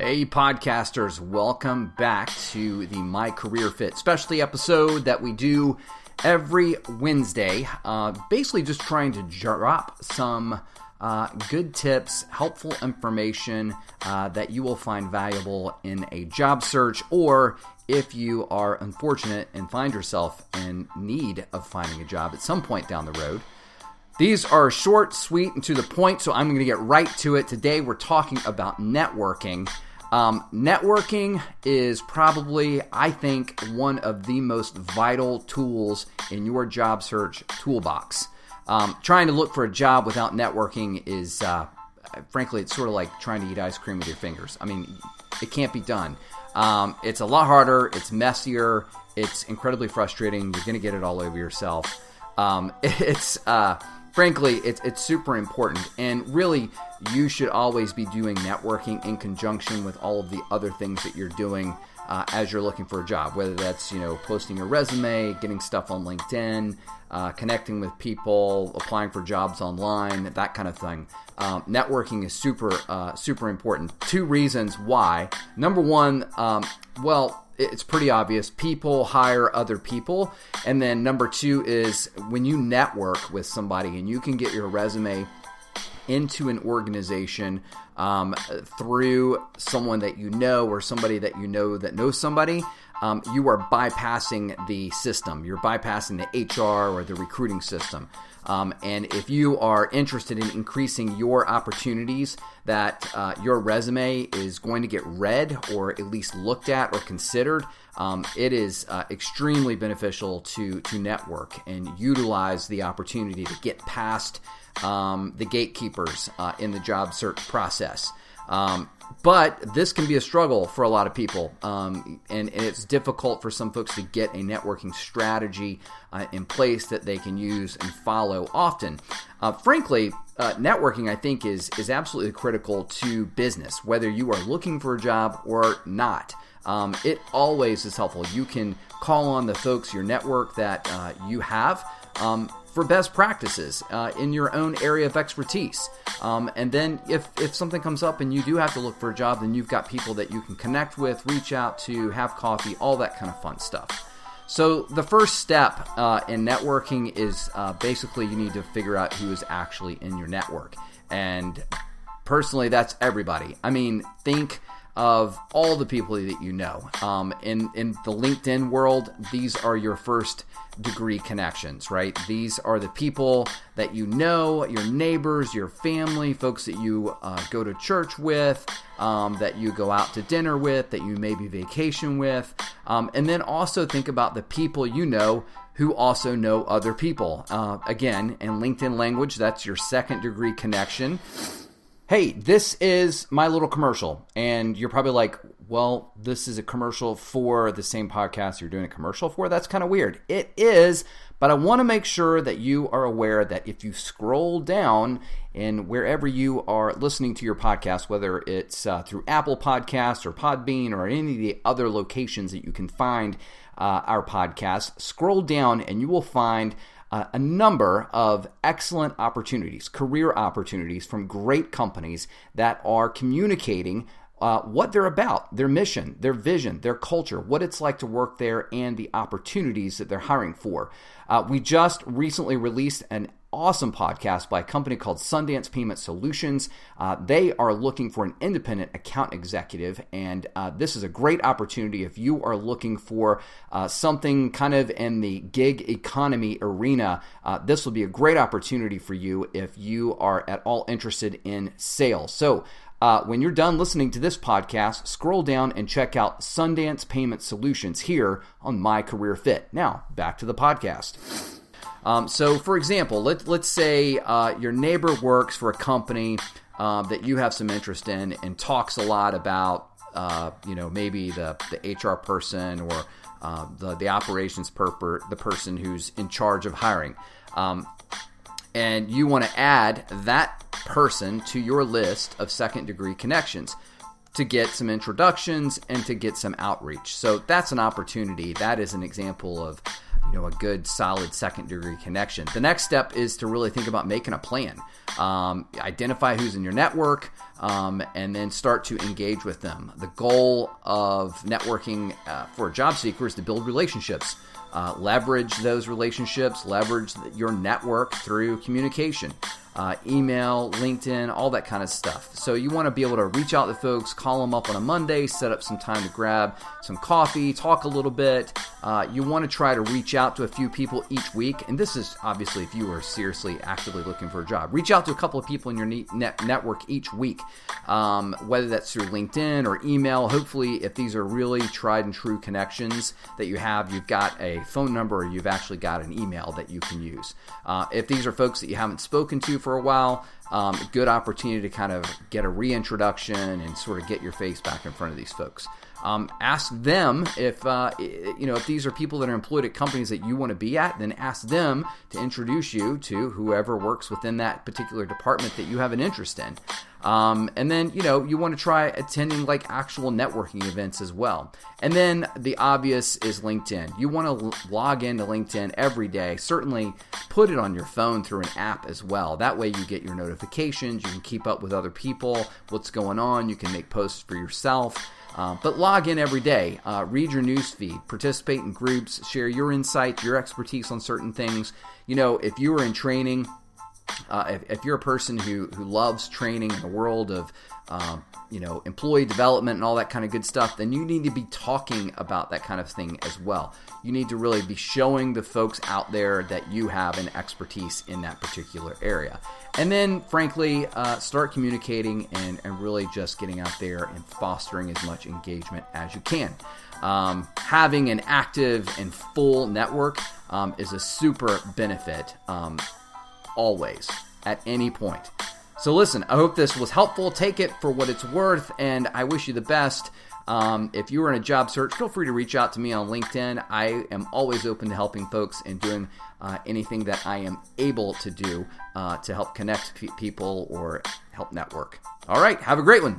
Hey, podcasters, welcome back to the My Career Fit specialty episode that we do every Wednesday. Uh, basically, just trying to drop some uh, good tips, helpful information uh, that you will find valuable in a job search or if you are unfortunate and find yourself in need of finding a job at some point down the road. These are short, sweet, and to the point, so I'm going to get right to it. Today, we're talking about networking. Um, networking is probably, I think, one of the most vital tools in your job search toolbox. Um, trying to look for a job without networking is, uh, frankly, it's sort of like trying to eat ice cream with your fingers. I mean, it can't be done. Um, it's a lot harder, it's messier, it's incredibly frustrating. You're going to get it all over yourself. Um, it's. Uh, frankly, it's, it's super important. And really, you should always be doing networking in conjunction with all of the other things that you're doing uh, as you're looking for a job, whether that's you know posting your resume, getting stuff on LinkedIn, uh, connecting with people, applying for jobs online, that kind of thing. Um, networking is super uh, super important. Two reasons why. Number one, um, well it's pretty obvious. People hire other people. And then number two is when you network with somebody and you can get your resume into an organization um, through someone that you know or somebody that you know that knows somebody, um, you are bypassing the system. You're bypassing the HR or the recruiting system. Um, and if you are interested in increasing your opportunities, that uh, your resume is going to get read or at least looked at or considered, um, it is uh, extremely beneficial to to network and utilize the opportunity to get past um, the gatekeepers uh, in the job search process. Um, but this can be a struggle for a lot of people, um, and, and, it's difficult for some folks to get a networking strategy uh, in place that they can use and follow often. Uh, frankly, uh, networking I think is is absolutely critical to business, whether you are looking for a job or not. Um, it always is helpful. You can call on the folks your network that uh, you have. Um, for best practices uh, in your own area of expertise. Um, and then if, if something comes up and you do have to look for a job, then you've got people that you can connect with, reach out to, have coffee, all that kind of fun stuff. So the first step uh, in networking is uh, basically you need to figure out who is actually in your network. And personally, that's everybody. I mean, think of all the people that you know. Um, in in the LinkedIn world, these are your first degree connections, right? These are the people that you know, your neighbors, your family, folks that you uh, go to church with, um, that you go out to dinner with, that you maybe vacation with. Um, and then also think about the people you know who also know other people. Uh, again, in LinkedIn language, that's your second degree connection. Hey, this is my little commercial. And you're probably like, well, this is a commercial for the same podcast you're doing a commercial for. That's kind of weird. It is, but I want to make sure that you are aware that if you scroll down and wherever you are listening to your podcast, whether it's uh, through Apple Podcasts or Podbean or any of the other locations that you can find uh, our podcast, scroll down and you will find. Uh, a number of excellent opportunities, career opportunities from great companies that are communicating uh, what they're about, their mission, their vision, their culture, what it's like to work there, and the opportunities that they're hiring for. Uh, we just recently released an awesome podcast by a company called Sundance Payment Solutions. Uh, they are looking for an independent account executive, and uh, this is a great opportunity if you are looking for uh, something kind of in the gig economy arena. Uh, this will be a great opportunity for you if you are at all interested in sales. So, uh, when you're done listening to this podcast, scroll down and check out Sundance Payment Solutions here on My Career Fit. Now, back to the podcast. Um, so, for example, let, let's say uh, your neighbor works for a company uh, that you have some interest in and talks a lot about, uh, you know, maybe the, the HR person or uh, the, the operations per, the person who's in charge of hiring. Um, and you want to add that person to your list of second degree connections to get some introductions and to get some outreach. So that's an opportunity. That is an example of you know a good solid second degree connection. The next step is to really think about making a plan. Um, identify who's in your network, um, and then start to engage with them. The goal of networking uh, for a job seeker is to build relationships. Uh, leverage those relationships, leverage your network through communication uh, email, LinkedIn, all that kind of stuff. So you want to be able to reach out to folks, call them up on a Monday, set up some time to grab some coffee, talk a little bit. Uh, you want to try to reach out to a few people each week. And this is obviously if you are seriously actively looking for a job. Reach out to a couple of people in your net network each week, um, whether that's through LinkedIn or email. Hopefully, if these are really tried and true connections that you have, you've got a phone number or you've actually got an email that you can use. Uh, if these are folks that you haven't spoken to for a while. Um, good opportunity to kind of get a reintroduction and sort of get your face back in front of these folks. Um, ask them if uh, you know if these are people that are employed at companies that you want to be at. Then ask them to introduce you to whoever works within that particular department that you have an interest in. Um, and then you know you want to try attending like actual networking events as well. And then the obvious is LinkedIn. You want to log into LinkedIn every day. Certainly put it on your phone through an app as well. That way you get your notifications. You can keep up with other people, what's going on. You can make posts for yourself. Uh, but log in every day, uh, read your news feed, participate in groups, share your insights, your expertise on certain things. You know, if you are in training, uh, if, if, you're a person who, who loves training in the world of um, you know employee development and all that kind of good stuff then you need to be talking about that kind of thing as well. You need to really be showing the folks out there that you have an expertise in that particular area. And then frankly uh, start communicating and, and really just getting out there and fostering as much engagement as you can. Um, having an active and full network um, is a super benefit um, always, at any point. So, listen, I hope this was helpful. Take it for what it's worth, and I wish you the best. Um, if you are in a job search, feel free to reach out to me on LinkedIn. I am always open to helping folks and doing uh, anything that I am able to do uh, to help connect pe- people or help network. All right, have a great one.